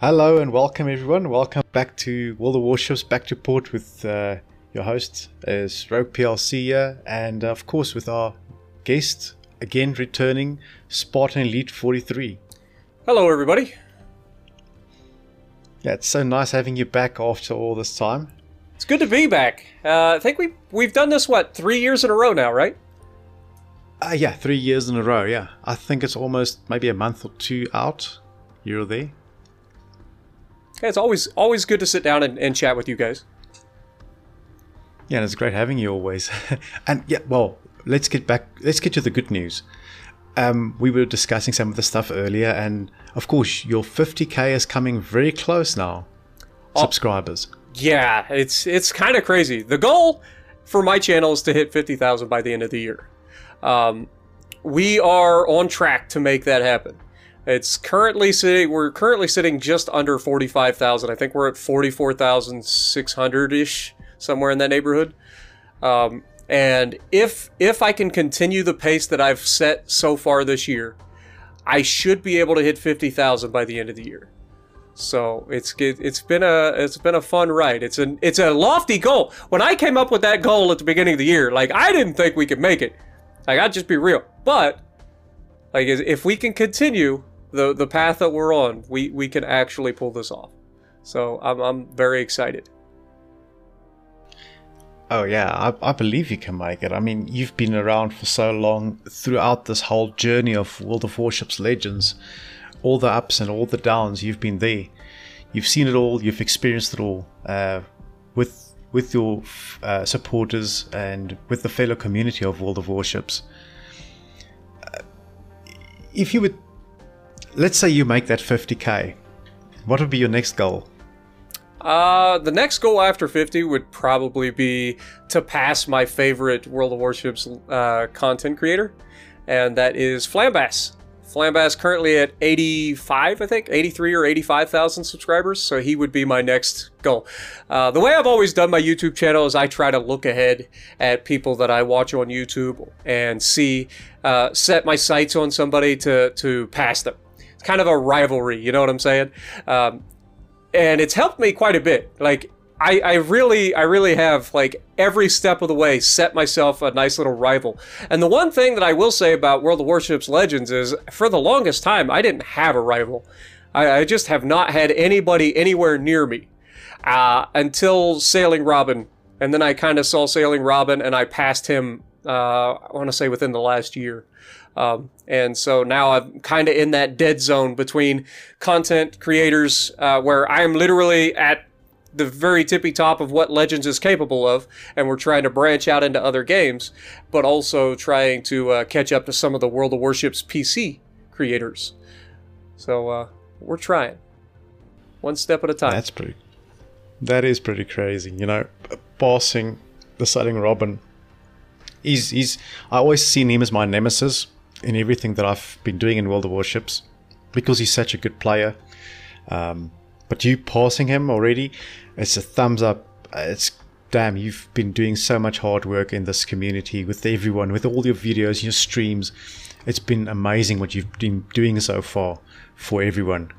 Hello and welcome everyone. Welcome back to World of Warships Back to Port with uh, your host is Rogue PLC here, and of course with our guest again returning, Spartan Elite 43. Hello, everybody. Yeah, it's so nice having you back after all this time. It's good to be back. Uh, I think we we've done this what three years in a row now, right? Uh, yeah, three years in a row. Yeah, I think it's almost maybe a month or two out. You're there. Yeah, it's always always good to sit down and, and chat with you guys. Yeah, and it's great having you always. and yeah, well, let's get back. Let's get to the good news. Um, we were discussing some of the stuff earlier, and of course, your 50k is coming very close now. Oh. Subscribers. Yeah, it's it's kind of crazy. The goal for my channel is to hit fifty thousand by the end of the year. Um, we are on track to make that happen. It's currently sitting. We're currently sitting just under forty-five thousand. I think we're at forty-four thousand six hundred ish, somewhere in that neighborhood. Um, and if if I can continue the pace that I've set so far this year, I should be able to hit fifty thousand by the end of the year. So it's it's been a it's been a fun ride. It's an it's a lofty goal. When I came up with that goal at the beginning of the year, like I didn't think we could make it. Like I'd just be real. But like if we can continue the the path that we're on, we we can actually pull this off. So I'm I'm very excited. Oh yeah, I, I believe you can make it. I mean, you've been around for so long throughout this whole journey of World of Warships Legends, all the ups and all the downs. You've been there. You've seen it all. You've experienced it all uh, with with your uh, supporters and with the fellow community of World of Warships. Uh, if you would, let's say you make that 50k, what would be your next goal? Uh, the next goal after 50 would probably be to pass my favorite World of Warships uh, content creator, and that is Flambass. Flambass currently at 85, I think, 83 or 85,000 subscribers, so he would be my next goal. Uh, the way I've always done my YouTube channel is I try to look ahead at people that I watch on YouTube and see, uh, set my sights on somebody to, to pass them. It's kind of a rivalry, you know what I'm saying? Um, and it's helped me quite a bit. Like I, I really, I really have like every step of the way set myself a nice little rival. And the one thing that I will say about World of Warships Legends is, for the longest time, I didn't have a rival. I, I just have not had anybody anywhere near me uh, until Sailing Robin, and then I kind of saw Sailing Robin, and I passed him. Uh, I want to say within the last year. Um, and so now I'm kind of in that dead zone between content creators uh, where I am literally at the very tippy top of what Legends is capable of, and we're trying to branch out into other games, but also trying to uh, catch up to some of the World of Warships PC creators. So uh, we're trying, one step at a time. That's pretty. That is pretty crazy. You know, passing the Sailing Robin. He's he's. I always seen him as my nemesis in everything that I've been doing in World of Warships because he's such a good player. Um, but you passing him already, it's a thumbs up. It's damn, you've been doing so much hard work in this community with everyone, with all your videos, your streams. It's been amazing what you've been doing so far for everyone.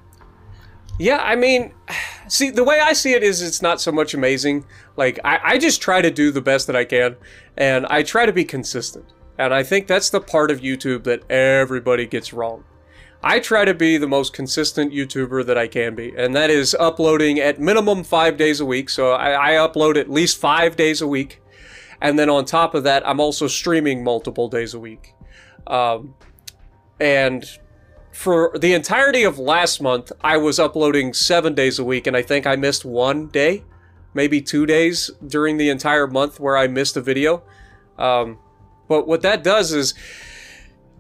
Yeah, I mean, see, the way I see it is it's not so much amazing. Like, I, I just try to do the best that I can, and I try to be consistent. And I think that's the part of YouTube that everybody gets wrong. I try to be the most consistent YouTuber that I can be, and that is uploading at minimum five days a week. So I, I, upload at least five days a week. And then on top of that, I'm also streaming multiple days a week. Um, and for the entirety of last month, I was uploading seven days a week, and I think I missed one day, maybe two days during the entire month where I missed a video. Um, but what that does is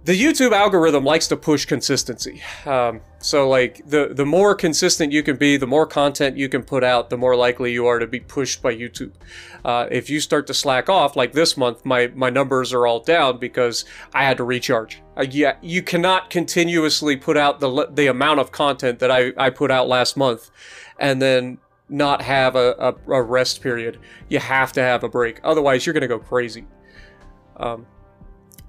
the YouTube algorithm likes to push consistency. Um, so like the the more consistent you can be, the more content you can put out, the more likely you are to be pushed by YouTube. Uh, if you start to slack off, like this month, my my numbers are all down because I had to recharge. Uh, yeah, you cannot continuously put out the the amount of content that I I put out last month, and then not have a, a, a rest period. You have to have a break, otherwise you're gonna go crazy. Um,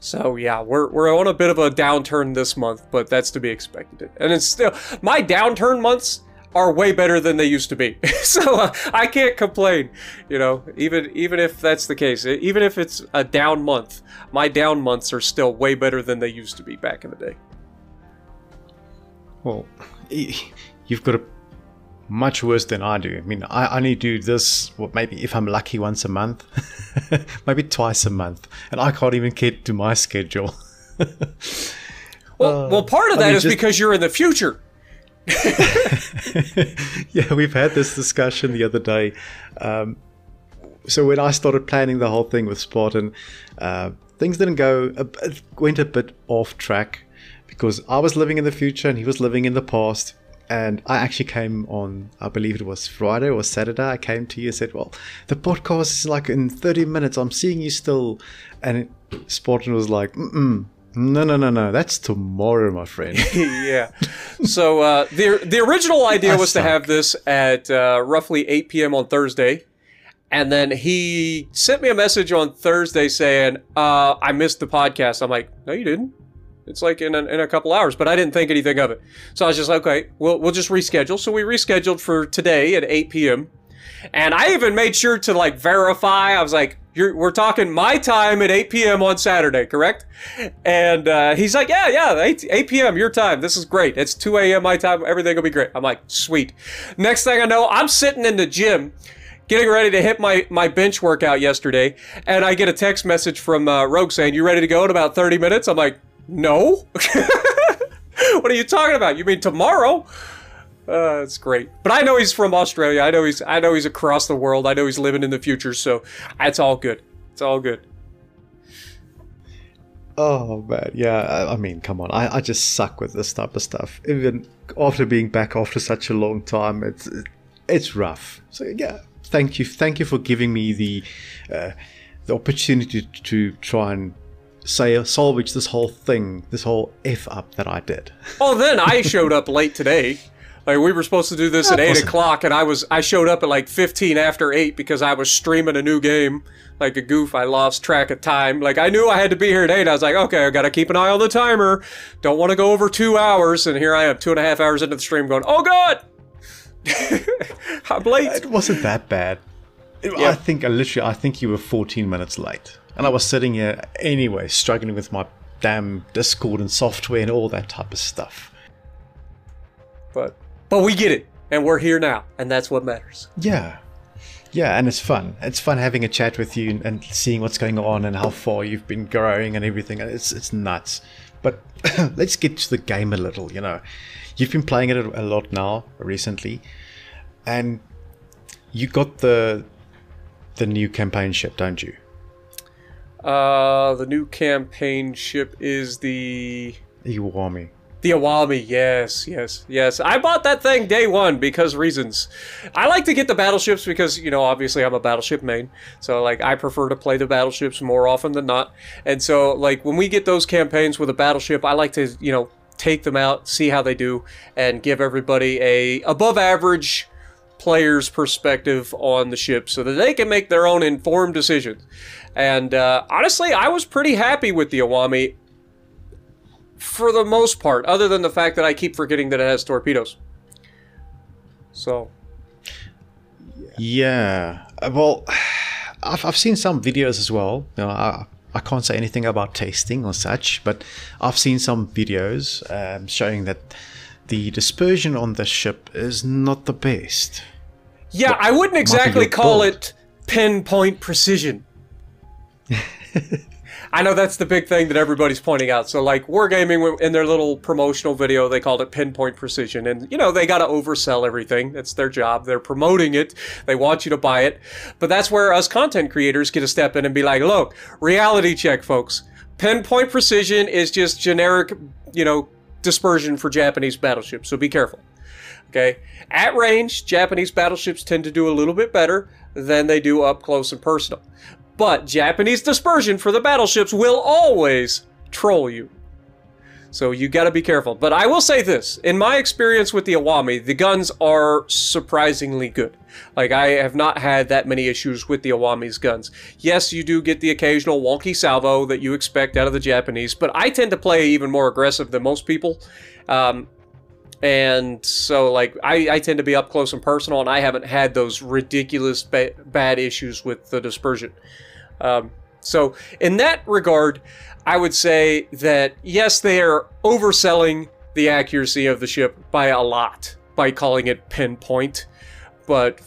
so yeah, we're, we're on a bit of a downturn this month, but that's to be expected. And it's still, my downturn months are way better than they used to be. so uh, I can't complain, you know, even even if that's the case. Even if it's a down month, my down months are still way better than they used to be back in the day. Well, you've got a much worse than I do. I mean, I only do this, well, maybe if I'm lucky, once a month, maybe twice a month, and I can't even get to my schedule. well, uh, well, part of that I mean, is just, because you're in the future. yeah, we've had this discussion the other day. Um, so when I started planning the whole thing with Spartan, uh, things didn't go, a, went a bit off track because I was living in the future and he was living in the past and I actually came on, I believe it was Friday or Saturday. I came to you and said, Well, the podcast is like in 30 minutes. I'm seeing you still. And Spartan was like, Mm-mm, no, no, no, no. That's tomorrow, my friend. yeah. So uh, the the original idea I was to have this at uh, roughly 8 p.m. on Thursday, and then he sent me a message on Thursday saying, uh, "I missed the podcast." I'm like, "No, you didn't." It's like in a, in a couple hours, but I didn't think anything of it. So I was just like, okay, we'll, we'll just reschedule. So we rescheduled for today at 8 p.m. And I even made sure to like verify. I was like, we're talking my time at 8 p.m. on Saturday, correct? And uh, he's like, yeah, yeah, 8, 8 p.m. your time. This is great. It's 2 a.m. my time. Everything will be great. I'm like, sweet. Next thing I know, I'm sitting in the gym getting ready to hit my, my bench workout yesterday, and I get a text message from uh, Rogue saying, you ready to go in about 30 minutes? I'm like, no. what are you talking about? You mean tomorrow? Uh, great. But I know he's from Australia. I know he's I know he's across the world. I know he's living in the future, so it's all good. It's all good. Oh man, yeah. I, mean, come on. I, I just suck with this type of stuff. Even after being back after such a long time, it's it's rough. So yeah, thank you, thank you for giving me the uh, the opportunity to try and say salvage this whole thing, this whole f up that I did. Well, then I showed up late today. Like we were supposed to do this at eight o'clock, and I was I showed up at like fifteen after eight because I was streaming a new game. Like a goof, I lost track of time. Like I knew I had to be here at eight. I was like, okay, I got to keep an eye on the timer. Don't want to go over two hours. And here I am, two and a half hours into the stream, going, oh god, I'm late. It wasn't that bad. Yeah. I think I literally, I think you were fourteen minutes late. And I was sitting here anyway, struggling with my damn Discord and software and all that type of stuff. But but we get it, and we're here now, and that's what matters. Yeah. Yeah, and it's fun. It's fun having a chat with you and seeing what's going on and how far you've been growing and everything. It's it's nuts. But let's get to the game a little, you know. You've been playing it a lot now recently, and you got the the new campaign ship, don't you? Uh, the new campaign ship is the Iwami. The Iwami, yes, yes, yes. I bought that thing day one because reasons. I like to get the battleships because, you know, obviously I'm a battleship main. So, like, I prefer to play the battleships more often than not. And so, like, when we get those campaigns with a battleship, I like to, you know, take them out, see how they do, and give everybody a above average player's perspective on the ship so that they can make their own informed decisions. And uh, honestly, I was pretty happy with the Iwami for the most part, other than the fact that I keep forgetting that it has torpedoes. So. Yeah. Uh, well, I've, I've seen some videos as well. You know, I, I can't say anything about tasting or such, but I've seen some videos um, showing that the dispersion on the ship is not the best. Yeah, but I wouldn't exactly call it pinpoint precision. I know that's the big thing that everybody's pointing out. So, like Wargaming in their little promotional video, they called it pinpoint precision, and you know they got to oversell everything. That's their job. They're promoting it. They want you to buy it, but that's where us content creators get to step in and be like, "Look, reality check, folks. Pinpoint precision is just generic, you know, dispersion for Japanese battleships. So be careful." Okay. At range, Japanese battleships tend to do a little bit better than they do up close and personal. But Japanese dispersion for the battleships will always troll you. So you got to be careful. But I will say this, in my experience with the Iwami, the guns are surprisingly good. Like I have not had that many issues with the Iwami's guns. Yes, you do get the occasional wonky salvo that you expect out of the Japanese, but I tend to play even more aggressive than most people. Um, and so like I, I tend to be up close and personal, and I haven't had those ridiculous ba- bad issues with the dispersion. Um, so in that regard, I would say that yes, they are overselling the accuracy of the ship by a lot by calling it pinpoint, but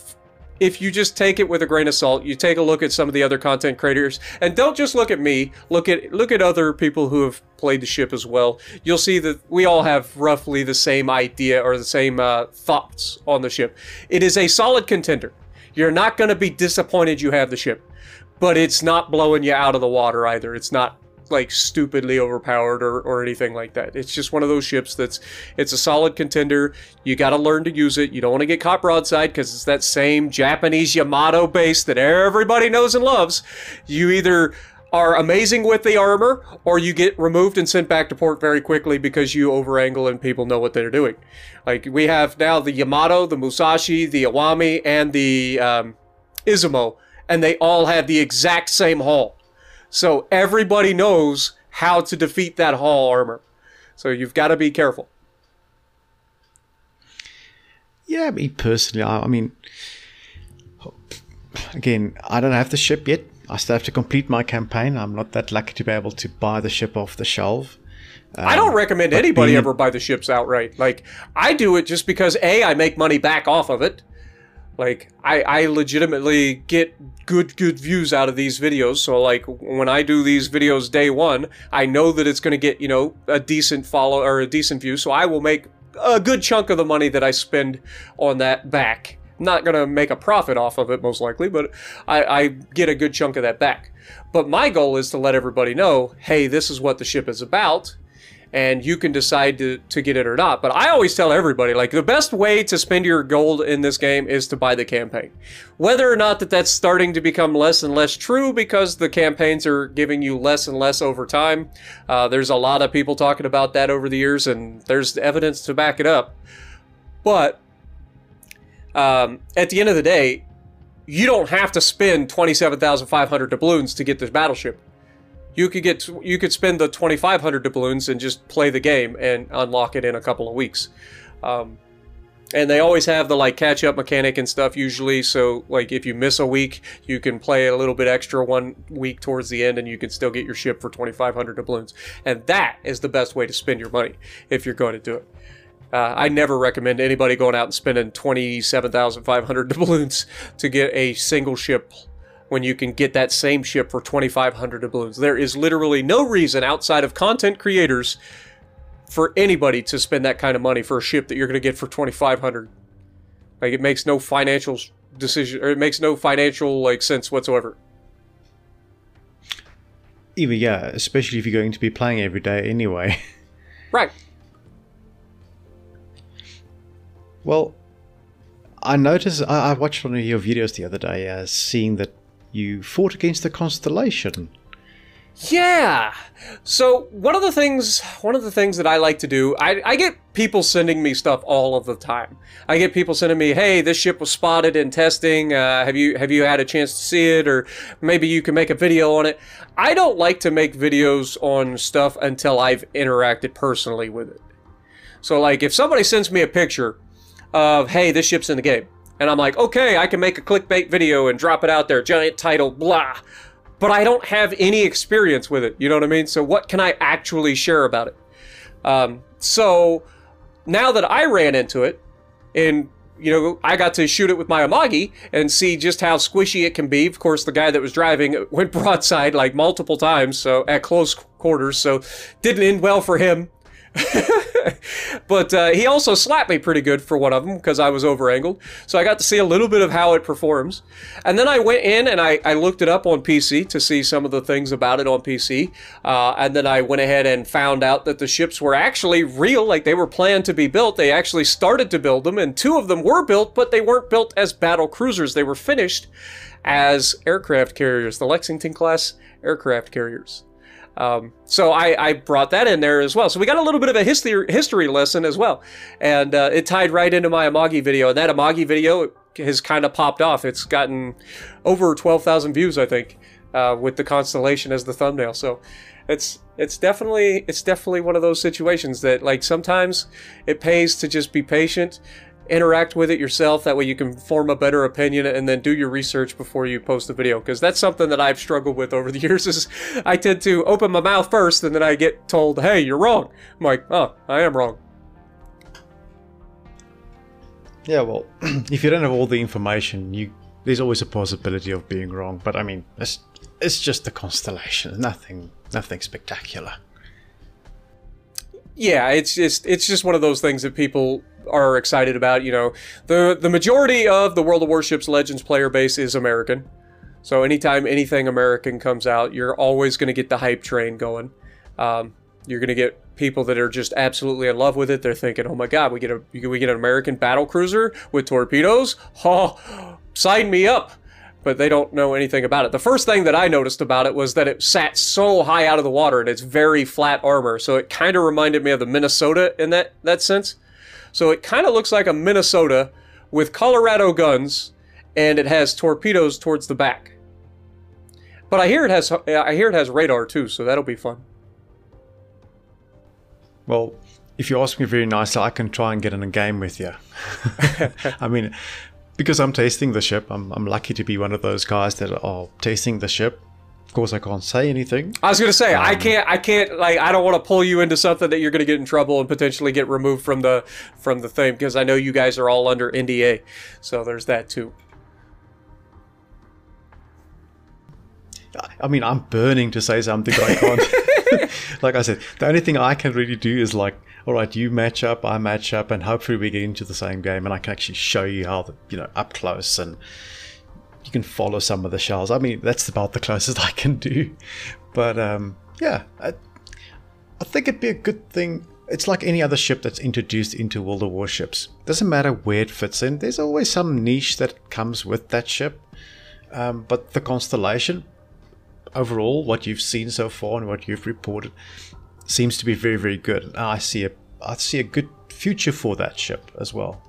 if you just take it with a grain of salt, you take a look at some of the other content creators, and don't just look at me. Look at look at other people who have played the ship as well. You'll see that we all have roughly the same idea or the same uh, thoughts on the ship. It is a solid contender. You're not going to be disappointed you have the ship, but it's not blowing you out of the water either. It's not like stupidly overpowered or, or anything like that. It's just one of those ships that's it's a solid contender. You got to learn to use it. You don't want to get caught broadside because it's that same Japanese Yamato base that everybody knows and loves. You either are amazing with the armor or you get removed and sent back to port very quickly because you overangle and people know what they're doing. Like we have now the Yamato, the Musashi, the Iwami, and the um, Izumo, and they all have the exact same hull. So everybody knows how to defeat that hall armor. So you've got to be careful. Yeah, me personally, I, I mean, again, I don't have the ship yet. I still have to complete my campaign. I'm not that lucky to be able to buy the ship off the shelf. Um, I don't um, recommend anybody being... ever buy the ships outright. Like I do it just because a I make money back off of it. Like I, I legitimately get good good views out of these videos. So like when I do these videos day one, I know that it's going to get you know a decent follow or a decent view. So I will make a good chunk of the money that I spend on that back. Not going to make a profit off of it most likely, but I, I get a good chunk of that back. But my goal is to let everybody know, hey, this is what the ship is about and you can decide to, to get it or not. But I always tell everybody, like, the best way to spend your gold in this game is to buy the campaign. Whether or not that that's starting to become less and less true because the campaigns are giving you less and less over time. Uh, there's a lot of people talking about that over the years, and there's evidence to back it up. But um, at the end of the day, you don't have to spend 27,500 doubloons to get this battleship you could get you could spend the 2500 doubloons and just play the game and unlock it in a couple of weeks. Um, and they always have the like catch up mechanic and stuff usually. So like if you miss a week you can play a little bit extra one week towards the end and you can still get your ship for 2500 doubloons and that is the best way to spend your money if you're going to do it. Uh, I never recommend anybody going out and spending 27,500 doubloons to get a single ship when you can get that same ship for 2,500 doubloons. There is literally no reason outside of content creators for anybody to spend that kind of money for a ship that you're going to get for 2,500. Like it makes no financial decision, or it makes no financial like sense whatsoever. Even yeah, especially if you're going to be playing every day anyway. Right. Well, I noticed I, I, watched one of your videos the other day, uh, seeing that you fought against the Constellation. Yeah. So one of the things, one of the things that I like to do, I, I get people sending me stuff all of the time. I get people sending me, "Hey, this ship was spotted in testing. Uh, have you have you had a chance to see it, or maybe you can make a video on it?" I don't like to make videos on stuff until I've interacted personally with it. So, like, if somebody sends me a picture of, "Hey, this ship's in the game," And I'm like, okay, I can make a clickbait video and drop it out there, giant title, blah. But I don't have any experience with it, you know what I mean? So what can I actually share about it? Um, so now that I ran into it, and you know, I got to shoot it with my Amagi and see just how squishy it can be. Of course, the guy that was driving went broadside like multiple times, so at close quarters, so didn't end well for him. but uh, he also slapped me pretty good for one of them because I was over angled. So I got to see a little bit of how it performs. And then I went in and I, I looked it up on PC to see some of the things about it on PC. Uh, and then I went ahead and found out that the ships were actually real, like they were planned to be built. They actually started to build them, and two of them were built, but they weren't built as battle cruisers. They were finished as aircraft carriers, the Lexington class aircraft carriers. Um, so I, I, brought that in there as well. So we got a little bit of a history history lesson as well, and uh, it tied right into my Amagi video. And that Amagi video has kind of popped off. It's gotten over twelve thousand views, I think, uh, with the constellation as the thumbnail. So it's it's definitely it's definitely one of those situations that like sometimes it pays to just be patient interact with it yourself that way you can form a better opinion and then do your research before you post the video because that's something that i've struggled with over the years is i tend to open my mouth first and then i get told hey you're wrong i'm like oh i am wrong Yeah, well, if you don't have all the information, you there's always a possibility of being wrong. But I mean, it's it's just a constellation. Nothing nothing spectacular. yeah it's just it's just one of those things that people are excited about you know the the majority of the world of warships legends player base is american so anytime anything american comes out you're always going to get the hype train going um, you're going to get people that are just absolutely in love with it they're thinking oh my god we get a we get an american battle cruiser with torpedoes oh sign me up but they don't know anything about it. The first thing that I noticed about it was that it sat so high out of the water and it's very flat armor. So it kind of reminded me of the Minnesota in that, that sense. So it kind of looks like a Minnesota with Colorado guns and it has torpedoes towards the back. But I hear it has I hear it has radar too, so that'll be fun. Well, if you ask me very nicely, I can try and get in a game with you. I mean, because I'm tasting the ship, I'm, I'm lucky to be one of those guys that are tasting the ship. Course, I can't say anything. I was gonna say I um, can't I can't like I don't want to pull you into something that you're gonna get in trouble and potentially get removed from the from the thing because I know you guys are all under NDA, so there's that too. I mean, I'm burning to say something, but I can't. like I said, the only thing I can really do is like, all right, you match up, I match up, and hopefully we get into the same game, and I can actually show you how, the, you know, up close, and can follow some of the shells. I mean, that's about the closest I can do. But um, yeah, I, I think it'd be a good thing. It's like any other ship that's introduced into World of Warships. Doesn't matter where it fits in. There's always some niche that comes with that ship. Um, but the constellation, overall, what you've seen so far and what you've reported, seems to be very, very good. And I see a, I see a good future for that ship as well.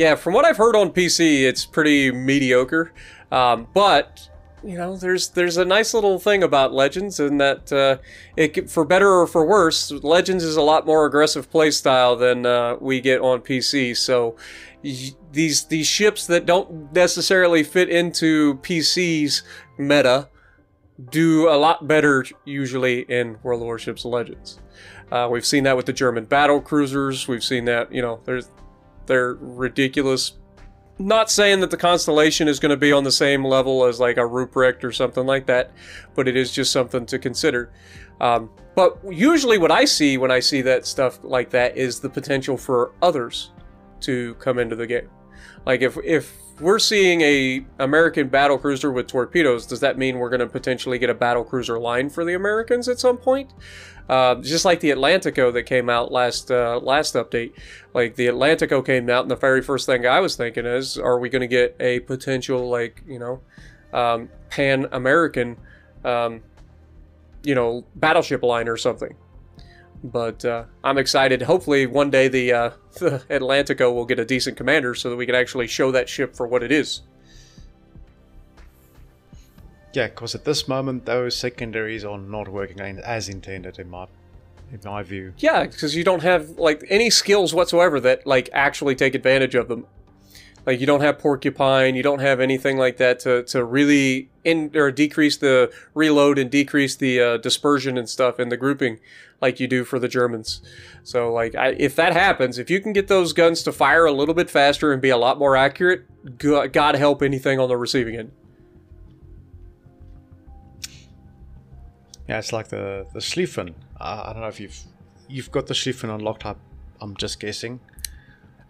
Yeah, from what I've heard on PC, it's pretty mediocre. Um, but you know, there's there's a nice little thing about Legends in that uh, it for better or for worse, Legends is a lot more aggressive playstyle than uh, we get on PC. So y- these these ships that don't necessarily fit into PC's meta do a lot better usually in World of Warships Legends. Uh, we've seen that with the German battle cruisers. We've seen that you know there's they're ridiculous. Not saying that the Constellation is going to be on the same level as like a Ruprecht or something like that, but it is just something to consider. Um, but usually, what I see when I see that stuff like that is the potential for others to come into the game. Like if if we're seeing a American battle cruiser with torpedoes, does that mean we're going to potentially get a battle cruiser line for the Americans at some point? Uh, just like the Atlantico that came out last uh, last update. Like the Atlantico came out, and the very first thing I was thinking is, are we going to get a potential like you know um, Pan American um, you know battleship line or something? But uh, I'm excited. Hopefully, one day the, uh, the Atlantico will get a decent commander so that we can actually show that ship for what it is. Yeah, because at this moment, those secondaries are not working as intended in my in my view. Yeah, because you don't have like any skills whatsoever that like actually take advantage of them. Like you don't have porcupine, you don't have anything like that to, to really in or decrease the reload and decrease the uh, dispersion and stuff in the grouping like you do for the Germans. So like I, if that happens, if you can get those guns to fire a little bit faster and be a lot more accurate, God, God help anything on the receiving end. Yeah, it's like the the Schlieffen. Uh, I don't know if you've you've got the Schlieffen unlocked. I, I'm just guessing.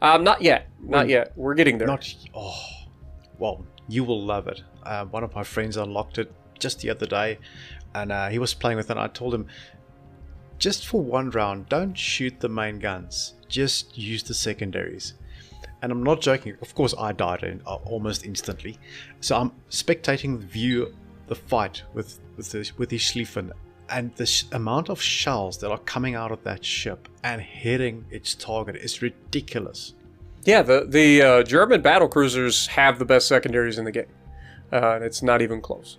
Um, not yet, not Well, yet. We're getting there. Not oh, well, you will love it. Uh, one of my friends unlocked it just the other day, and uh, he was playing with it. And I told him, just for one round, don't shoot the main guns. Just use the secondaries. And I'm not joking. Of course, I died in, uh, almost instantly. So I'm spectating the view, the fight with with the, with his Schlieffen, and the sh- amount of shells that are coming out of that ship and hitting its target is ridiculous. Yeah, the the uh, German battle cruisers have the best secondaries in the game. Uh, it's not even close.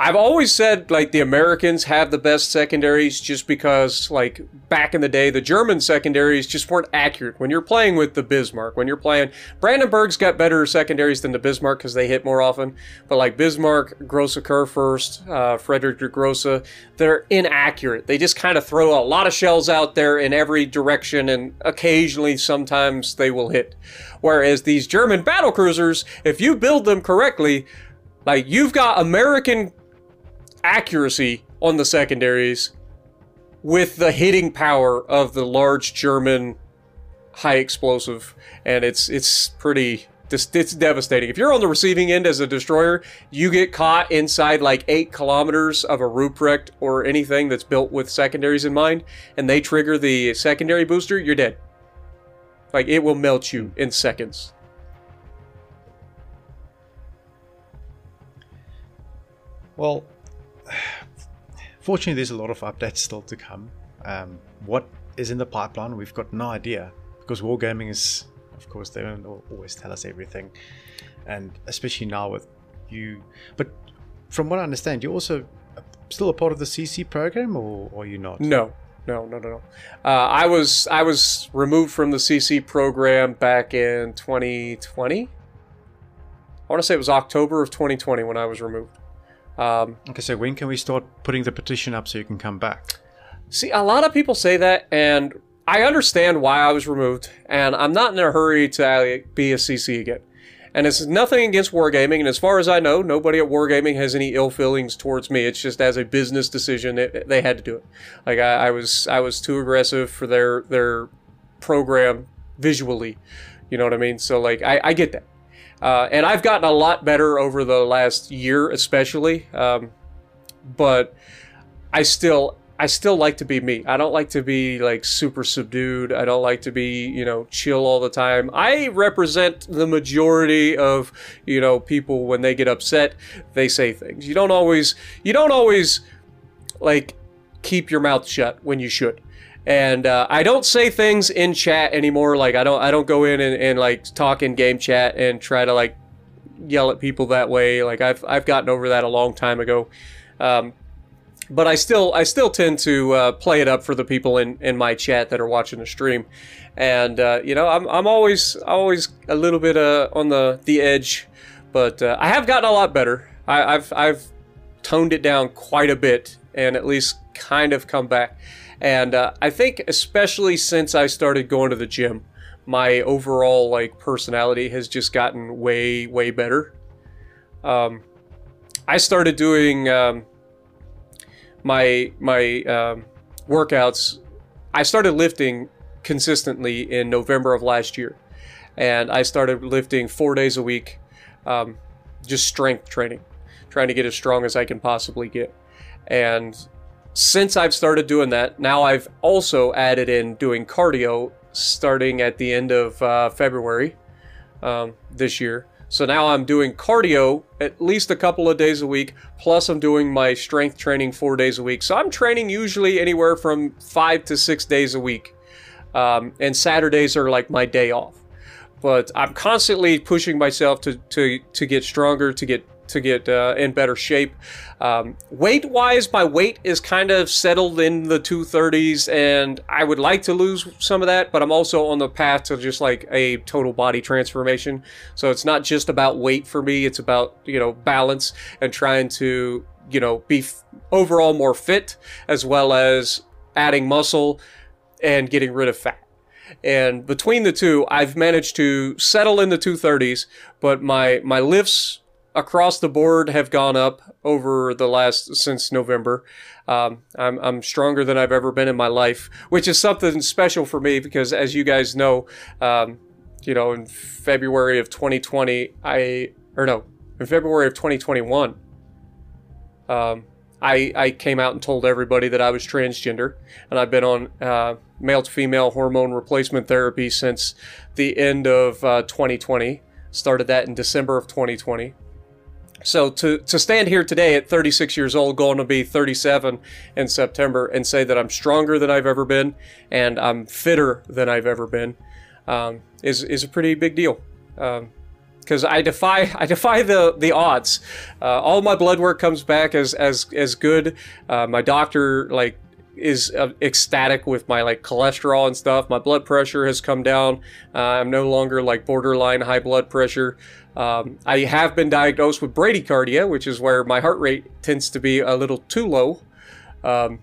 I've always said like the Americans have the best secondaries just because like back in the day the German secondaries just weren't accurate. When you're playing with the Bismarck, when you're playing Brandenburg's got better secondaries than the Bismarck because they hit more often. But like Bismarck, Grosse first, uh, Frederick der Grosse, they're inaccurate. They just kind of throw a lot of shells out there in every direction, and occasionally, sometimes they will hit. Whereas these German battle cruisers, if you build them correctly, like you've got American accuracy on the secondaries with the hitting power of the large German high explosive, and it's it's pretty it's devastating. If you're on the receiving end as a destroyer, you get caught inside like eight kilometers of a Ruprecht or anything that's built with secondaries in mind, and they trigger the secondary booster, you're dead. Like it will melt you in seconds. Well, fortunately, there's a lot of updates still to come. Um, what is in the pipeline, we've got no idea because wargaming is, of course, they don't always tell us everything, and especially now with you. But from what I understand, you're also still a part of the CC program, or, or are you not? No, no, no, no, no. Uh, I was I was removed from the CC program back in 2020. I want to say it was October of 2020 when I was removed. Um, okay, so when can we start putting the petition up so you can come back? See, a lot of people say that, and I understand why I was removed, and I'm not in a hurry to be a CC again. And it's nothing against Wargaming, and as far as I know, nobody at Wargaming has any ill feelings towards me. It's just as a business decision, it, they had to do it. Like I, I was, I was too aggressive for their their program visually. You know what I mean? So like, I, I get that. Uh, and I've gotten a lot better over the last year, especially. Um, but I still, I still like to be me. I don't like to be like super subdued. I don't like to be, you know, chill all the time. I represent the majority of, you know, people when they get upset, they say things. You don't always, you don't always like keep your mouth shut when you should and uh, I don't say things in chat anymore. Like I don't I don't go in and, and like talk in game chat and try to like yell at people that way. Like I've I've gotten over that a long time ago. Um, but I still I still tend to uh, play it up for the people in, in my chat that are watching the stream, and uh, you know I'm, I'm always always a little bit uh, on the the edge, but uh, I have gotten a lot better. I, I've I've toned it down quite a bit and at least kind of come back. And uh, I think especially since I started going to the gym, my overall like personality has just gotten way way better. Um, I started doing um, my my um, workouts. I started lifting consistently in November of last year, and I started lifting four days a week, um, just strength training, trying to get as strong as I can possibly get. And since I've started doing that, now I've also added in doing cardio starting at the end of uh, February um, this year. So now I'm doing cardio at least a couple of days a week, plus I'm doing my strength training four days a week. So I'm training usually anywhere from five to six days a week. Um, and Saturdays are like my day off. But I'm constantly pushing myself to, to, to get stronger, to get to get uh, in better shape. Um, weight wise, my weight is kind of settled in the 230s, and I would like to lose some of that, but I'm also on the path to just like a total body transformation. So it's not just about weight for me, it's about, you know, balance and trying to, you know, be overall more fit as well as adding muscle and getting rid of fat. And between the two, I've managed to settle in the 230s, but my my lifts across the board have gone up over the last since November. Um, I'm, I'm stronger than I've ever been in my life, which is something special for me because, as you guys know, um, you know, in February of 2020, I or no, in February of 2021, um, I I came out and told everybody that I was transgender, and I've been on uh, male to female hormone replacement therapy since the end of uh, 2020. Started that in December of 2020. So to, to stand here today at 36 years old, going to be 37 in September, and say that I'm stronger than I've ever been and I'm fitter than I've ever been um, is, is a pretty big deal. Um, because I defy I defy the the odds. Uh, all my blood work comes back as as as good. Uh, my doctor like is uh, ecstatic with my like cholesterol and stuff. My blood pressure has come down. Uh, I'm no longer like borderline high blood pressure. Um, I have been diagnosed with bradycardia, which is where my heart rate tends to be a little too low. Um,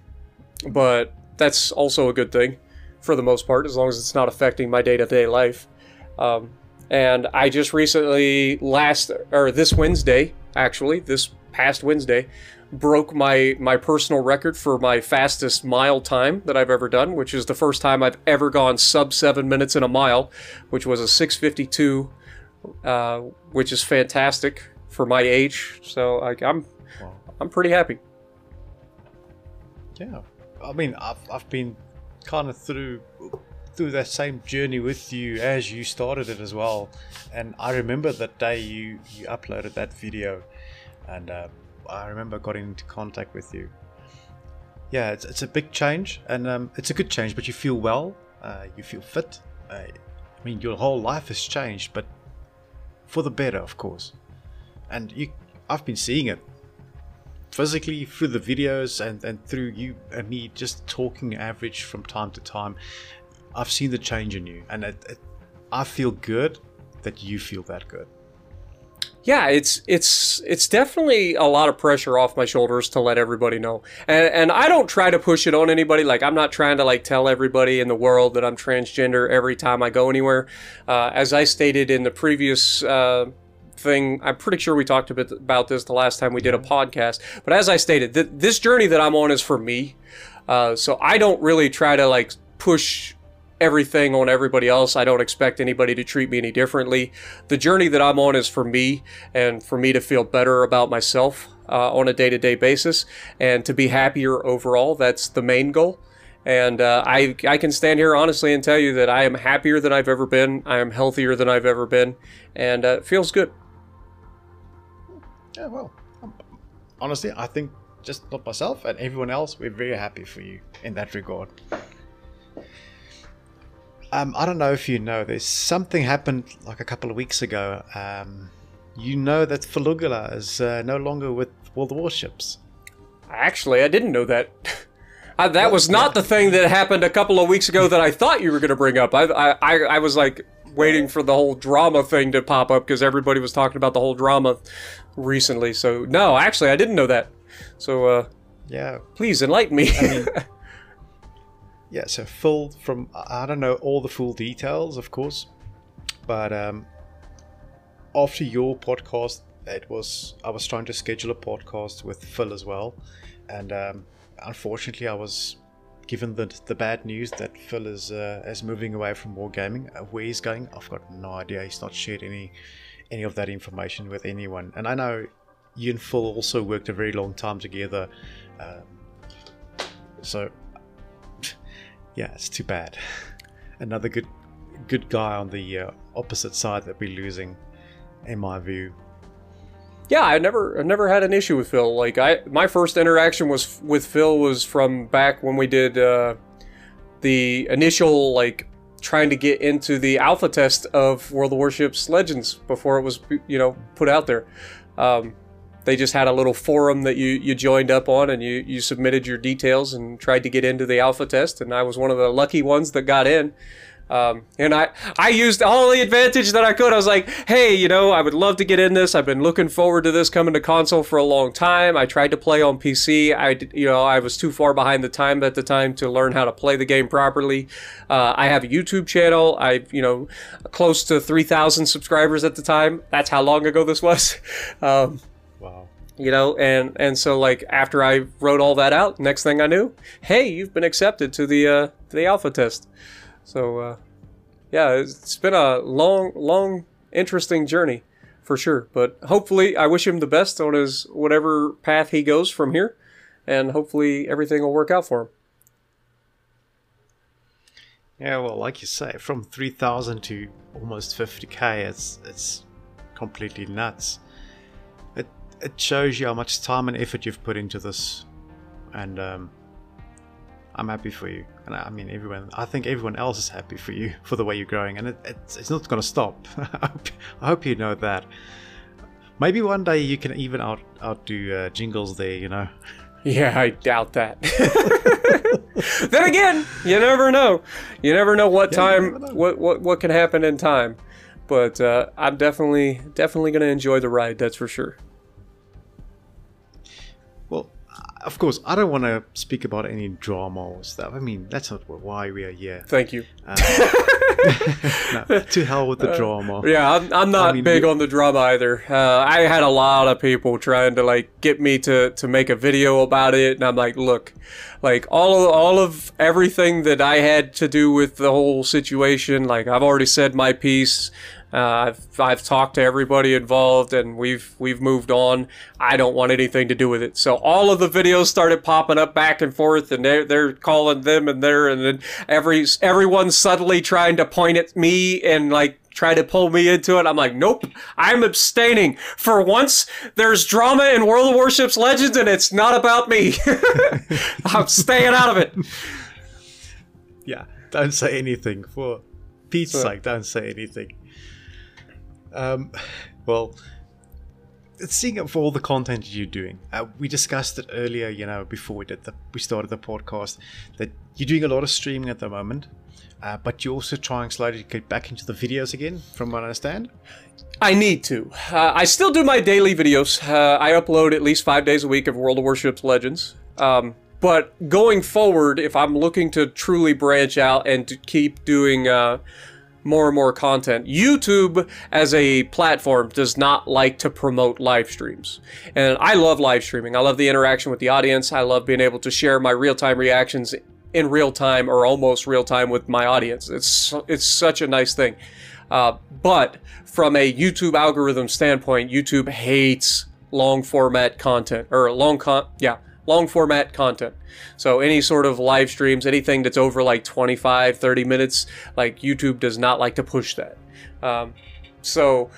but that's also a good thing for the most part, as long as it's not affecting my day to day life. Um, and I just recently, last or this Wednesday, actually, this past Wednesday, broke my my personal record for my fastest mile time that I've ever done, which is the first time I've ever gone sub seven minutes in a mile, which was a 652, uh, which is fantastic for my age. So I, I'm Wow. I'm pretty happy. Yeah, I mean, I've, I've been kind of through through that same journey with you as you started it as well, and I remember that day you you uploaded that video, and uh, I remember got into contact with you. Yeah, it's, it's a big change, and um, it's a good change, but you feel well, uh, you feel fit. Uh, I mean, your whole life has changed, but for the better, of course. And you, I've been seeing it physically through the videos and, and through you and me just talking average from time to time i've seen the change in you and it, it, i feel good that you feel that good Yeah, it's it's it's definitely a lot of pressure off my shoulders to let everybody know, and and I don't try to push it on anybody. Like I'm not trying to like tell everybody in the world that I'm transgender every time I go anywhere. Uh, as I stated in the previous. Uh, thing i'm pretty sure we talked a bit about this the last time we did a podcast but as i stated th- this journey that i'm on is for me uh, so i don't really try to like push everything on everybody else. I don't expect anybody to treat me any differently. The journey that I'm on is for me and for me to feel better about myself uh, on a day to day basis and to be happier overall. That's the main goal. And uh, I, I can stand here honestly and tell you that I am happier than I've ever been. I am healthier than I've ever been. And uh, it feels good. yeah well um, honestly i think just not myself and everyone else we're very happy for you in that regard um, i don't know if you know there's something happened like a couple of weeks ago um, you know that Falugula is uh, no longer with world of warships Actually, I didn't know that. I, that was not the thing that happened a couple of weeks ago that I thought you were going to bring up. I, I, I, I was like waiting for the whole drama thing to pop up because everybody was talking about the whole drama recently. So no, actually, I didn't know that. So uh, yeah please enlighten me. Yeah, so Phil from I don't know all the full details, of course, but um, after your podcast, it was I was trying to schedule a podcast with Phil as well, and um, unfortunately, I was given the the bad news that Phil is uh, is moving away from wargaming. Uh, where he's going, I've got no idea. He's not shared any any of that information with anyone, and I know you and Phil also worked a very long time together. Um, so yeah, it's too bad. Another good good guy on the uh, opposite side that we're losing, in my view. Yeah, I never, I never had an issue with Phil. Like I, my first interaction was with Phil was from back when we did uh, the initial like trying to get into the alpha test of World of Warships Legends before it was, you know, put out there. Um, they just had a little forum that you you joined up on and you you submitted your details and tried to get into the alpha test and I was one of the lucky ones that got in. Um, and I, I used all the advantage that I could. I was like, hey, you know, I would love to get in this. I've been looking forward to this coming to console for a long time. I tried to play on PC. I, you know, I was too far behind the time at the time to learn how to play the game properly. Uh, I have a YouTube channel. I, you know, close to 3,000 subscribers at the time. That's how long ago this was. Um. You know and and so like after i wrote all that out next thing i knew hey you've been accepted to the uh the alpha test. So uh yeah it's been a long long interesting journey for sure. But hopefully i wish him the best on his whatever path he goes from here and hopefully everything will work out for him. Yeah, well, like you say, from three thousand to almost fifty k, it's it's completely nuts. It shows you how much time and effort you've put into this, and um, I'm happy for you, and I mean everyone. I think everyone else is happy for you for the way you're growing, and it, it's, it's not going to stop. I, hope, you know that. Maybe one day you can even out outdo uh, Jingles there. You know. Yeah, I doubt that. then again, you never know. You never know what Yeah, time, know. what what what can happen in time. But uh, I'm definitely definitely gonna enjoy the ride. That's for sure. Of course, I don't want to speak about any drama or stuff. I mean, that's not why we are here. Thank you. No, to hell with the drama. Yeah, I'm, I'm not mean, big on the drama either. Uh, I had a lot of people trying to like get me to to make a video about it, and I'm like, look, like all of, all of everything that I had to do with the whole situation, like I've already said my piece. Uh, I've I've talked to everybody involved, and we've we've moved on. I don't want anything to do with it. So all of the videos started popping up back and forth, and they're they're calling them and there, and then every everyone's suddenly trying to point at me and like try to pull me into it. I'm like, nope, I'm abstaining. For once, there's drama in World of Warships Legends, and it's not about me. I'm staying out of it. Yeah, don't say anything. For Pete's So- sake, don't say anything. Um, well, seeing for all the content you're doing, uh, we discussed it earlier. You know, before we did the we started the podcast, that you're doing a lot of streaming at the moment, uh, but you're also trying slowly to get back into the videos again, from what I understand. I need to. Uh, I still do my daily videos. Uh, I upload at least five days a week of World of Warships Legends. Um, but going forward, if I'm looking to truly branch out and to keep doing uh, more and more content, YouTube as a platform does not like to promote live streams. And I love live streaming. I love the interaction with the audience. I love being able to share my real time reactions in real time or almost real time with my audience. It's it's such a nice thing. Uh, but from a YouTube algorithm standpoint, YouTube hates long format content or long con yeah long format content. So any sort of live streams, anything that's over like 25, 30 minutes, like YouTube does not like to push that. Um, so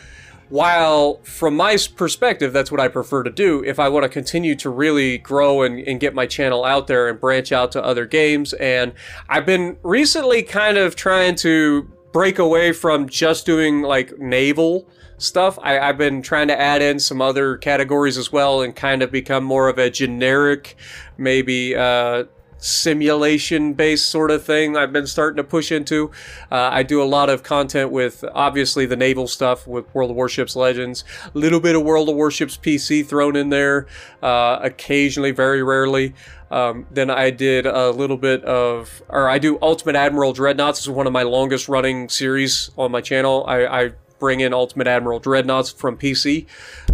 while from my perspective, that's what I prefer to do, if I want to continue to really grow and, and get my channel out there and branch out to other games, and I've been recently kind of trying to break away from just doing like naval stuff. I, I've been trying to add in some other categories as well and kind of become more of a generic, maybe uh, simulation based sort of thing I've been starting to push into. Uh, I do a lot of content with obviously the naval stuff with World of Warships Legends, a little bit of World of Warships PC thrown in there, uh, occasionally, very rarely. Um, then I did a little bit of, or I do Ultimate Admiral Dreadnoughts. This is one of my longest running series on my channel. I, I bring in Ultimate Admiral Dreadnoughts from PC,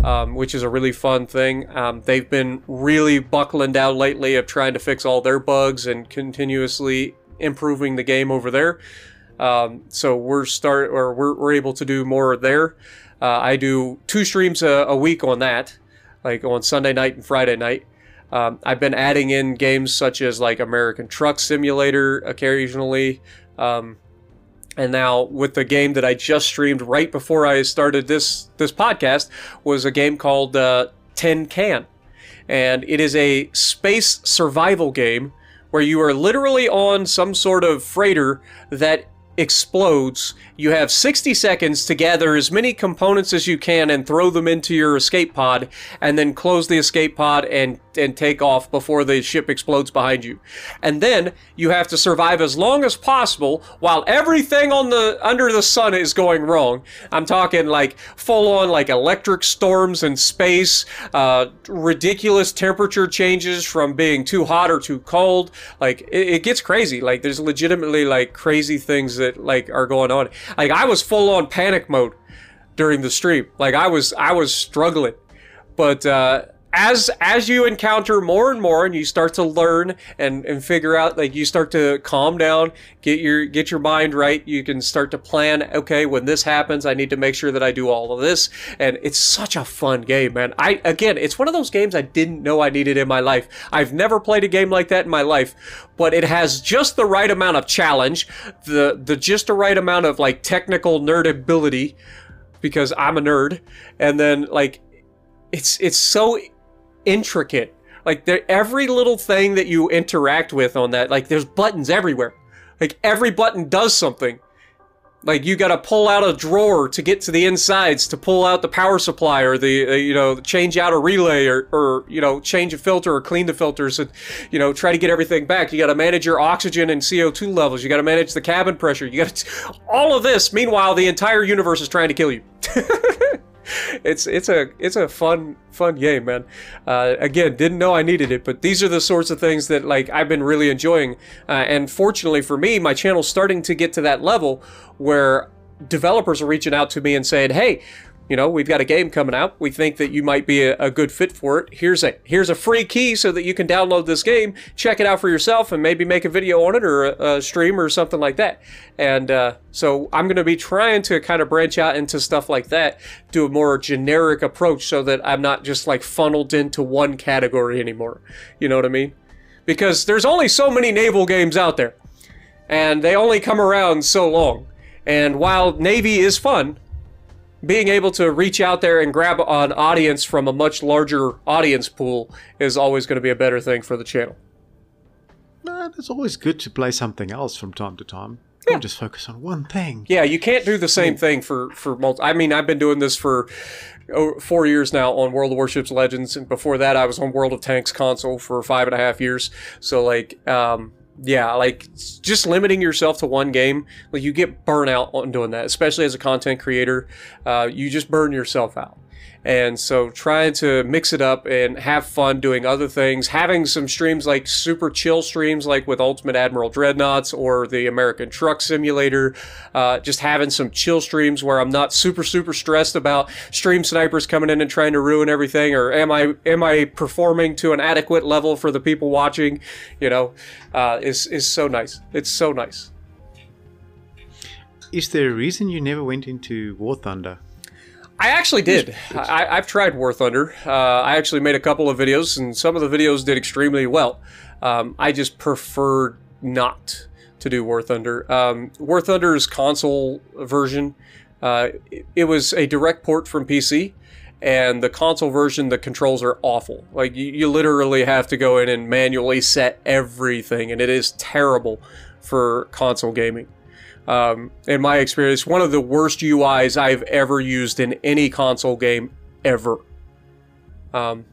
um, which is a really fun thing. Um, they've been really buckling down lately of trying to fix all their bugs and continuously improving the game over there. Um, so we're start or we're, we're able to do more there. Uh, I do two streams a, a week on that, like on Sunday night and Friday night. Um, I've been adding in games such as like American Truck Simulator occasionally. Um, and now with the game that I just streamed right before I started this this podcast was a game called uh, Tin Can, and it is a space survival game where you are literally on some sort of freighter that explodes. You have 60 seconds to gather as many components as you can and throw them into your escape pod, and then close the escape pod and and take off before the ship explodes behind you. And then you have to survive as long as possible while everything on the under the sun is going wrong. I'm talking like full on like electric storms in space, uh, ridiculous temperature changes from being too hot or too cold. Like it, it gets crazy. Like there's legitimately like crazy things that like are going on. Like I was full on panic mode during the stream. Like I was I was struggling. But uh as as you encounter more and more and you start to learn and, and figure out like you start to calm down get your get your mind right you can start to plan okay when this happens i need to make sure that i do all of this. And it's such a fun game man. I again it's one of those games i didn't know i needed in my life. I've never played a game like that in my life but it has just the right amount of challenge the the just the right amount of like technical nerd ability because i'm a nerd and then like it's it's so intricate Like every little thing that you interact with on that, like there's buttons everywhere. Like every button does something. Like you got to pull out a drawer to get to the insides to pull out the power supply or the uh, you know change out a relay or, or you know change a filter or clean the filters and you know try to get everything back. You got to manage your oxygen and CO2 levels. You got to manage the cabin pressure. You got to all of this. Meanwhile, the entire universe is trying to kill you. it's it's a it's a fun fun game, man. Uh, again, didn't know I needed it, but these are the sorts of things that like I've been really enjoying. Uh, and fortunately for me, my channel's starting to get to that level where developers are reaching out to me and saying, "Hey, you know, we've got a game coming out. We think that you might be a, a, good fit for it. Here's a here's a free key so that you can download this game, check it out for yourself, and maybe make a video on it or a, a stream or something like that. And uh, so I'm going to be trying to kind of branch out into stuff like that, do a more generic approach, so that I'm not just like funneled into one category anymore. You know what I mean? Because there's only so many naval games out there, and they only come around so long. And while Navy is fun, being able to reach out there and grab an audience from a much larger audience pool is always going to be a better thing for the channel. No, it's always good to play something else from time to time. Yeah. Don't just focus on one thing. Yeah, you can't do the same thing for for multi. I mean, I've been doing this for oh, four years now on World of Warships Legends, and before that, I was on World of Tanks console for five and a half years. So, like, um, yeah, like just limiting yourself to one game, like you get burnout on doing that, especially as a content creator. Uh, you just burn yourself out. And so trying to mix it up and have fun doing other things, having some streams like super chill streams like with Ultimate Admiral Dreadnoughts or the American Truck Simulator, uh, just having some chill streams where I'm not super, super stressed about stream snipers coming in and trying to ruin everything or am I, am I performing to an adequate level for the people watching, you know, uh, is, is so nice. It's so nice. Is there a reason you never went into War Thunder? I actually did. I, have tried War Thunder. Uh, I actually made a couple of videos, and some of the videos did extremely well. Um, I just preferred not to do War Thunder. Um, War Thunder's console version, uh, it, it was a direct port from PC, and the console version, the controls are awful. Like, you, you literally have to go in and manually set everything, and it is terrible for console gaming um, in my experience, one of the worst UIs I've ever used in any console game ever. Um,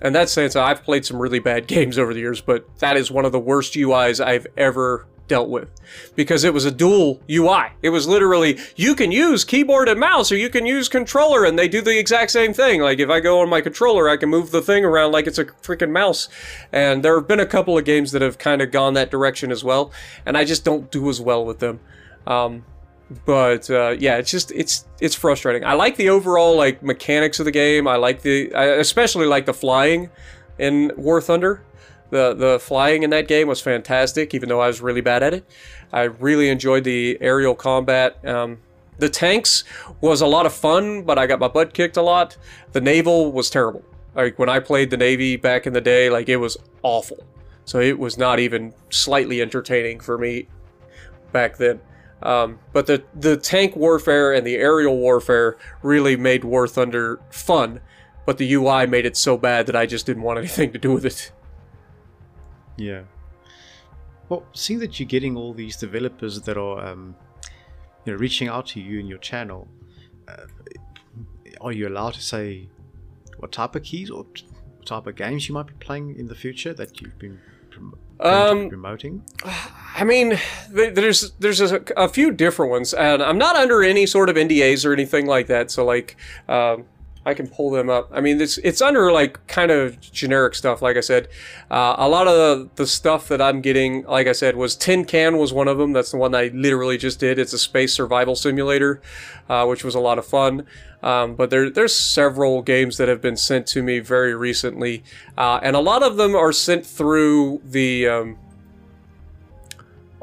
and that's saying so I've played some really bad games over the years, but that is one of the worst UIs I've ever dealt with because it was a dual UI. It was literally you can use keyboard and mouse or you can use controller and they do the exact same thing. Like if I go on my controller, I can move the thing around like it's a freaking mouse. And there have been a couple of games that have kind of gone that direction as well, and I just don't do as well with them. Um, but uh, yeah, it's just it's it's frustrating. I like the overall like mechanics of the game. I like the I especially like the flying in War Thunder. The the flying in that game was fantastic, even though I was really bad at it. I really enjoyed the aerial combat. Um, the tanks was a lot of fun, but I got my butt kicked a lot. The naval was terrible. Like when I played the Navy back in the day, like it was awful. So it was not even slightly entertaining for me back then. Um, but the the tank warfare and the aerial warfare really made War Thunder fun, but the UI made it so bad that I just didn't want anything to do with it. Yeah. Well, seeing that you're getting all these developers that are, um, you know, reaching out to you in your channel, uh, are you allowed to say what type of keys or what type of games you might be playing in the future that you've been um, promoting? I mean, there's there's a, a, few different ones, and I'm not under any sort of NDAs or anything like that. So like, um, I can pull them up. I mean, it's it's under like kind of generic stuff. Like I said, uh, a lot of the, the, stuff that I'm getting, like I said, was Tin Can was one of them. That's the one I literally just did. It's a space survival simulator, uh, which was a lot of fun. Um, but there, there's several games that have been sent to me very recently, uh, and a lot of them are sent through the um,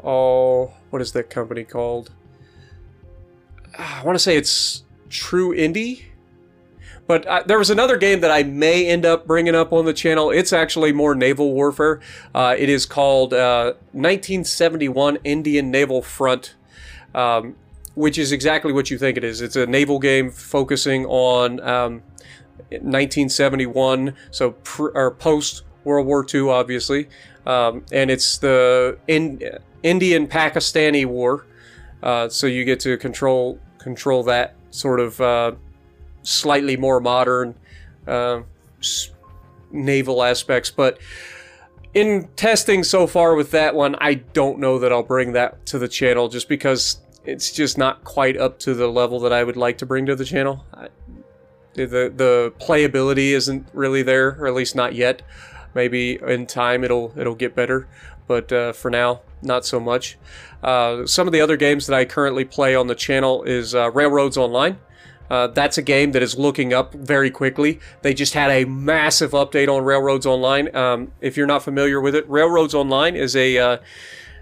oh, what is that company called? I want to say it's True Indie. But uh, there was another game that I may end up bringing up on the channel. It's actually more naval warfare. Uh, it is called uh, 1971 Indian Naval Front. Um, which is exactly what you think it is. It's a naval game focusing on um, 1971, so or post World War II, obviously, um, and it's the in, Indian Pakistani War. Uh, so you get to control control that sort of uh, slightly more modern uh, naval aspects, but in testing so far with that one, I don't know that I'll bring that to the channel just because it's just not quite up to the level that I would like to bring to the channel. I, the the playability isn't really there, or at least not yet. Maybe in time it'll it'll get better, but uh, for now, not so much. Uh, some of the other games that I currently play on the channel is uh, Railroads Online. Uh, that's a game that is looking up very quickly. They just had a massive update on Railroads Online. Um, if you're not familiar with it, Railroads Online is a uh,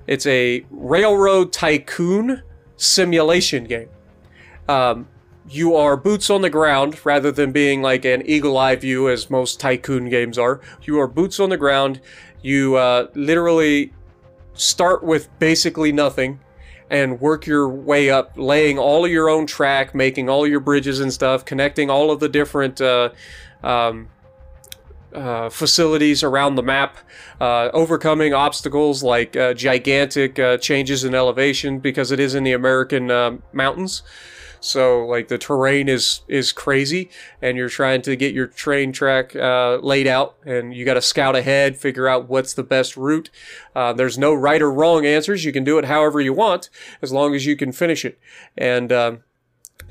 it's a railroad tycoon simulation game. Um, you are boots on the ground rather than being like an eagle eye view as most tycoon games are. You are boots on the ground. You uh, literally start with basically nothing and work your way up, laying all of your own track, making all your bridges and stuff, connecting all of the different uh, um, uh, facilities around the map, uh, overcoming obstacles like uh, gigantic uh, changes in elevation because it is in the American uh, mountains. So like the terrain is is crazy, and you're trying to get your train track uh, laid out, and you got to scout ahead, figure out what's the best route. There's no right or wrong answers. You can do it however you want, as long as you can finish it. And um,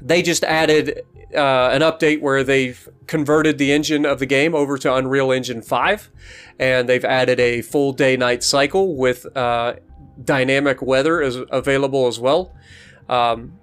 they just added uh, an update where they've converted the engine of the game over to Unreal Engine 5, and they've added a full day-night cycle with uh, dynamic weather is available as well. Um,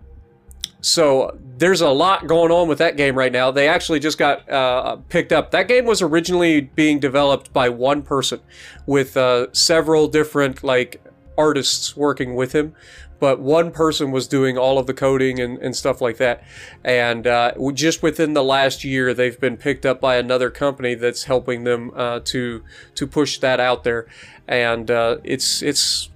so there's a lot going on with that game right now. They actually just got uh, picked up. That game was originally being developed by one person, with uh, several different like artists working with him. But one person was doing all of the coding and, and stuff like that. And uh, just within the last year, they've been picked up by another company that's helping them uh, to to push that out there. And uh, it's it's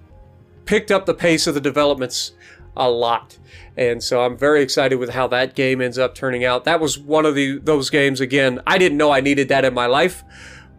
picked up the pace of the developments a lot. And so I'm very excited with how that game ends up turning out. That was one of the those games again. I didn't know I needed that in my life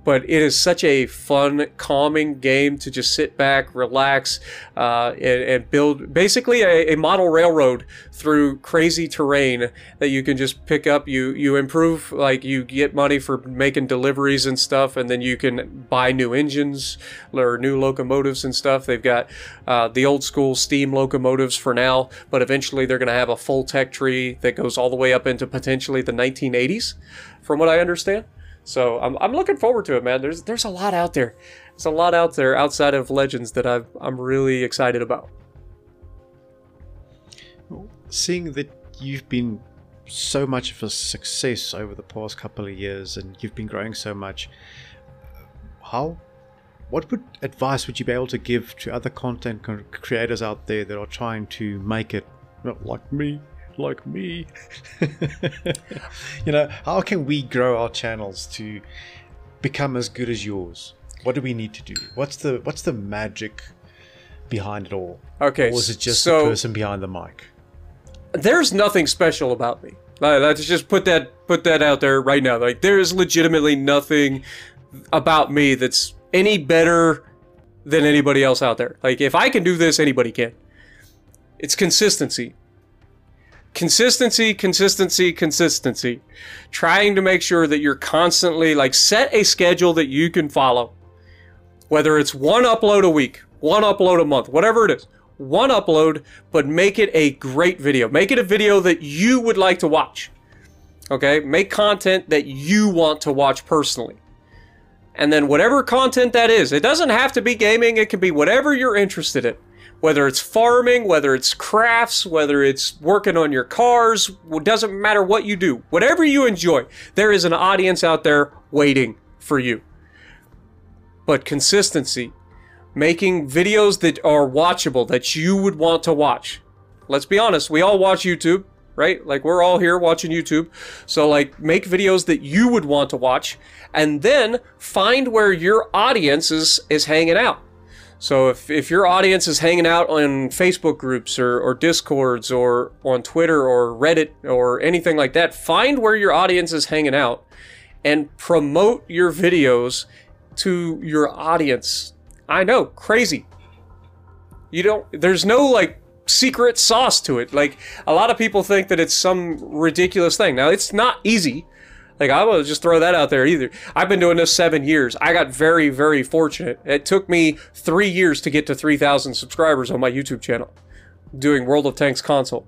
but it is such a fun, calming game to just sit back, relax, uh, and, and, build basically a, a, model railroad through crazy terrain that you can just pick up. You you improve, like you get money for making deliveries and stuff, and then you can buy new engines or new locomotives and stuff. They've got uh, the old school steam locomotives for now, but eventually they're going to have a full tech tree that goes all the way up into potentially the 1980s, from what I understand. So I'm, I'm looking forward to it, man. There's there's a lot out there. There's a lot out there outside of Legends that i I'm really excited about. Seeing that you've been so much of a success over the past couple of years and you've been growing so much, how what would advice would you be able to give to other content creators out there that are trying to make it like me like me. you know, how can we grow our channels to become as good as yours? What do we need to do? What's the what's the magic behind it all? Okay, or is it just so the person behind the mic? There's nothing special about me. Let's just put that put that out there right now. Like there is legitimately nothing about me that's any better than anybody else out there. Like if I can do this, anybody can. It's consistency. Consistency, consistency, consistency. Trying to make sure that you're constantly, like, set a schedule that you can follow. Whether it's one upload a week, one upload a month, whatever it is. One upload, but make it a great video. Make it a video that you would like to watch. Okay? Make content that you want to watch personally. And then whatever content that is, it doesn't have to be gaming, it can be whatever you're interested in whether it's farming, whether it's crafts, whether it's working on your cars, doesn't matter what you do. Whatever you enjoy, there is an audience out there waiting for you. But consistency, making videos that are watchable, that you would want to watch. Let's be honest, we all watch YouTube, right? Like we're all here watching YouTube. So like make videos that you would want to watch and then find where your audience is, is hanging out. So if, if your audience is hanging out on Facebook groups or, or Discords or on Twitter or Reddit or anything like that, find where your audience is hanging out and promote your videos to your audience. I know, crazy. You don't, there's no like secret sauce to it. Like, a lot of people think that it's some ridiculous thing. Now, it's not easy. Like, I will just throw that out there either. I've been doing this seven years. I got very, very fortunate. It took me three years to get to 3,000 subscribers on my YouTube channel doing World of Tanks console.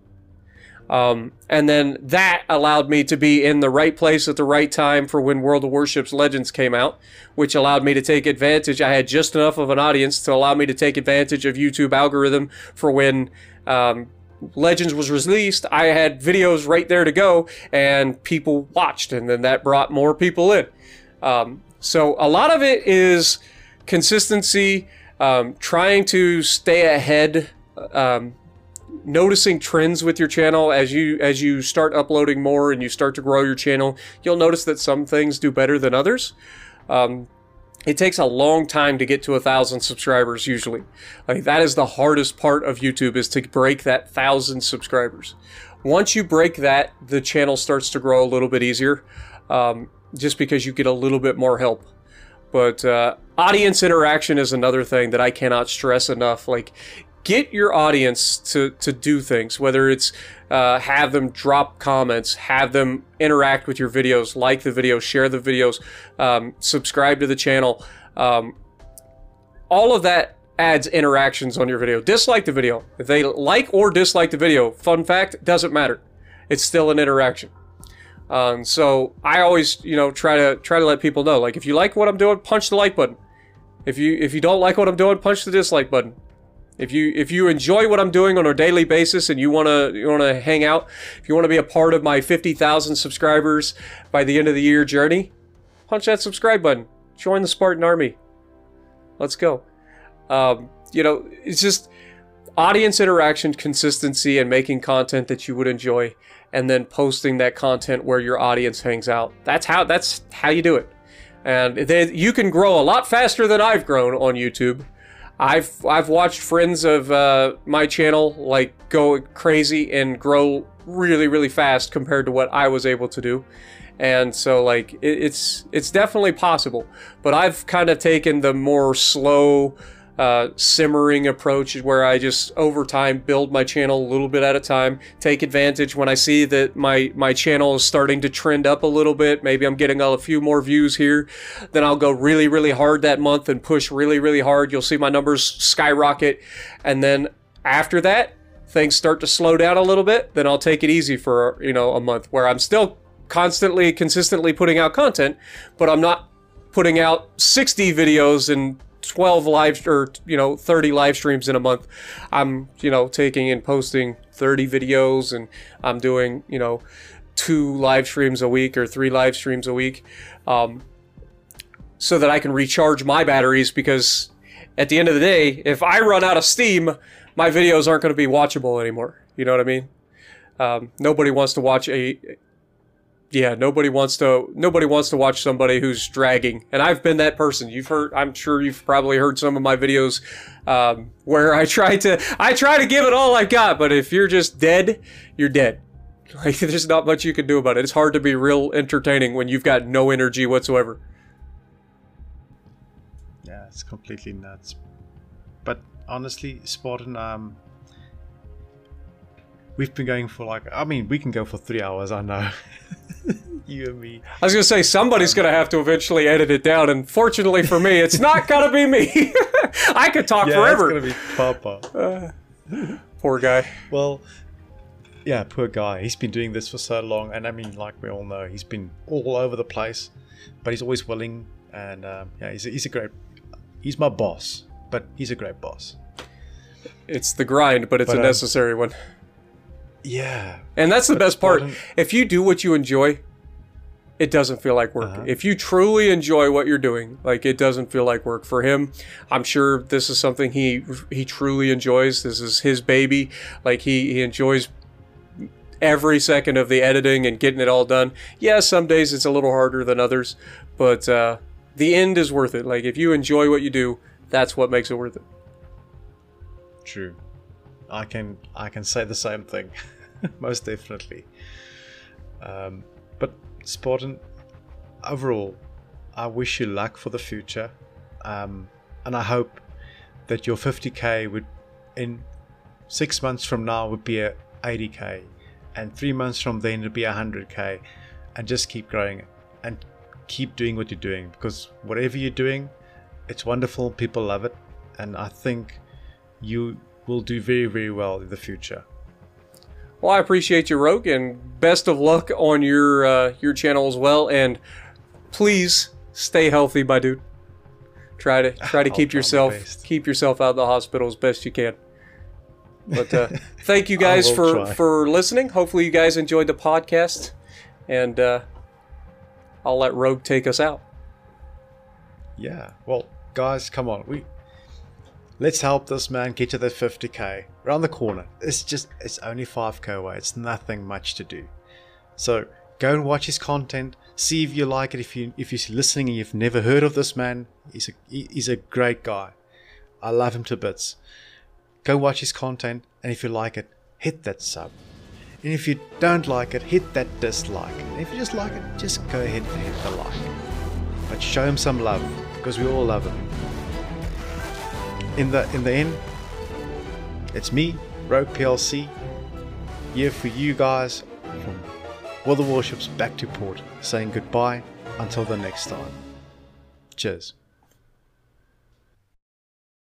Um, and then that allowed me to be in the right place at the right time for when World of Warships Legends came out, which allowed me to take advantage. I had just enough of an audience to allow me to take advantage of YouTube algorithm for when um, Legends was released. I had videos right there to go, and people watched, and then that brought more people in. Um, so a lot of it is consistency, um, trying to stay ahead um, noticing trends with your channel as you as you start uploading more and you start to grow your channel you'll notice that some things do better than others um, it takes a long time to get to a thousand subscribers usually. Like that is the hardest part of youtube is to break that thousand subscribers. Once you break that the channel starts to grow a little bit easier um, just because you get a little bit more help. But uh, audience interaction is another thing that I cannot stress enough. Like, get your audience to, to do things, whether it's uh, have them drop comments, have them interact with your videos, like the videos, share the videos, um, subscribe to the channel. Um, all of that adds interactions on your video. Dislike the video. If they like or dislike the video, fun fact, doesn't matter. It's still an interaction. Um, so I always, you know, try to try to let people know, like, if you like what I'm doing, punch the like button. If you if you don't like what I'm doing, punch the dislike button. If you if you enjoy what I'm doing on a daily basis and you wanna you wanna hang out, if you wanna be a part of my 50,000 subscribers by the end of the year journey, punch that subscribe button. Join the Spartan Army. Let's go. Um, you know, it's just audience interaction, consistency, and making content that you would enjoy, and then posting that content where your audience hangs out. That's how that's how you do it. And they, you can grow a lot faster than I've grown on YouTube. I've I've watched friends of uh, my channel like go crazy and grow really really fast compared to what I was able to do, and so like it, it's it's definitely possible. But I've kind of taken the more slow uh, simmering approach where I just over time build my channel a little bit at a time, take advantage when I see that my, my channel is starting to trend up a little bit. Maybe I'm getting a few more views here. Then I'll go really, really hard that month and push really, really hard. You'll see my numbers skyrocket. And then after that, things start to slow down a little bit. Then I'll take it easy for, you know, a month where I'm still constantly, consistently putting out content, but I'm not putting out 60 videos and 12 live or you know 30 live streams in a month. I'm you know taking and posting 30 videos and i'm doing you know two live streams a week or three live streams a week um, so that i can recharge my batteries because at the end of the day if i run out of steam my videos aren't going to be watchable anymore. You know what i mean? Um, nobody wants to watch a yeah, nobody wants to nobody wants to watch somebody who's dragging, and I've been that person. You've heard, I'm sure you've probably heard some of my videos um, where I try to I try to give it all I've got, but if you're just dead, you're dead. Like there's not much you can do about it. It's hard to be real entertaining when you've got no energy whatsoever. Yeah, it's completely nuts. But honestly, Spartan, um, we've been going for like I mean, we can go for three hours. I know. you and me. I was gonna say somebody's gonna have to eventually edit it down, and fortunately for me, it's not gonna be me. I could talk yeah, forever. It's gonna be Papa. Uh, poor guy. Well, yeah, poor guy. He's been doing this for so long, and I mean, like we all know, he's been all over the place, but he's always willing, and um, yeah, he's a, he's a great. He's my boss, but he's a great boss. It's the grind, but it's But, a um, necessary one. Yeah, And that's the But best part. If you do what you enjoy, it doesn't feel like work. Uh-huh. If you truly enjoy what you're doing, like it doesn't feel like work for him. I'm sure this is something he he truly enjoys. This is his baby. Like he he enjoys every second of the editing and getting it all done. Yeah, some days it's a little harder than others, but uh, the end is worth it. Like if you enjoy what you do, that's what makes it worth it. true. I can I can say the same thing, most definitely. Um, but Spartan, overall, I wish you luck for the future, um, and I hope that your 50k would, in six months from now, would be a 80k, and three months from then it'd be a 100k, and just keep growing and keep doing what you're doing because whatever you're doing, it's wonderful. People love it, and I think you will do very very well in the future. Well, I appreciate you, Rogue, and best of luck on your uh, your channel as well. And please stay healthy, my dude. Try to try to keep yourself keep yourself out of the hospital as best you can. But uh, thank you guys for try. for listening. Hopefully, you guys enjoyed the podcast, and uh, I'll let Rogue take us out. Yeah. Well, guys, come on. We let's help this man get to that 50k around the corner. It's just it's only 5k away. It's nothing much to do. So go and watch his content. See if you like it. If you if you're listening and you've never heard of this man, he's a he's a great guy. I love him to bits. Go watch his content, and if you like it, hit that sub. And if you don't like it, hit that dislike. And if you just like it, just go ahead and hit the like but show him some love because we all love him. In the in the end, it's me, Rogue PLC, here for you guys from World of Warships back to port, saying goodbye until the next time. Cheers.